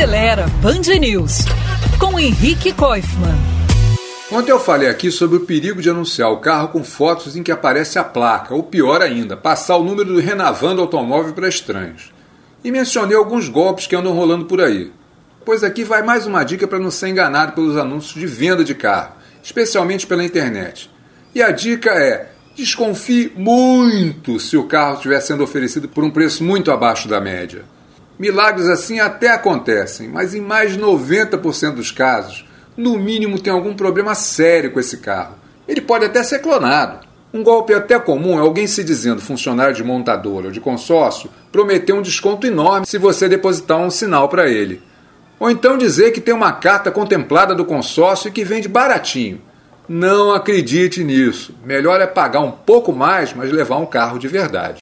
Acelera Band News com Henrique Koifman. Ontem eu falei aqui sobre o perigo de anunciar o carro com fotos em que aparece a placa, ou pior ainda, passar o número do Renavan do automóvel para estranhos. E mencionei alguns golpes que andam rolando por aí. Pois aqui vai mais uma dica para não ser enganado pelos anúncios de venda de carro, especialmente pela internet. E a dica é: desconfie muito se o carro estiver sendo oferecido por um preço muito abaixo da média. Milagres assim até acontecem, mas em mais de 90% dos casos, no mínimo tem algum problema sério com esse carro. Ele pode até ser clonado. Um golpe até comum é alguém se dizendo funcionário de montadora ou de consórcio prometer um desconto enorme se você depositar um sinal para ele. Ou então dizer que tem uma carta contemplada do consórcio e que vende baratinho. Não acredite nisso. Melhor é pagar um pouco mais, mas levar um carro de verdade.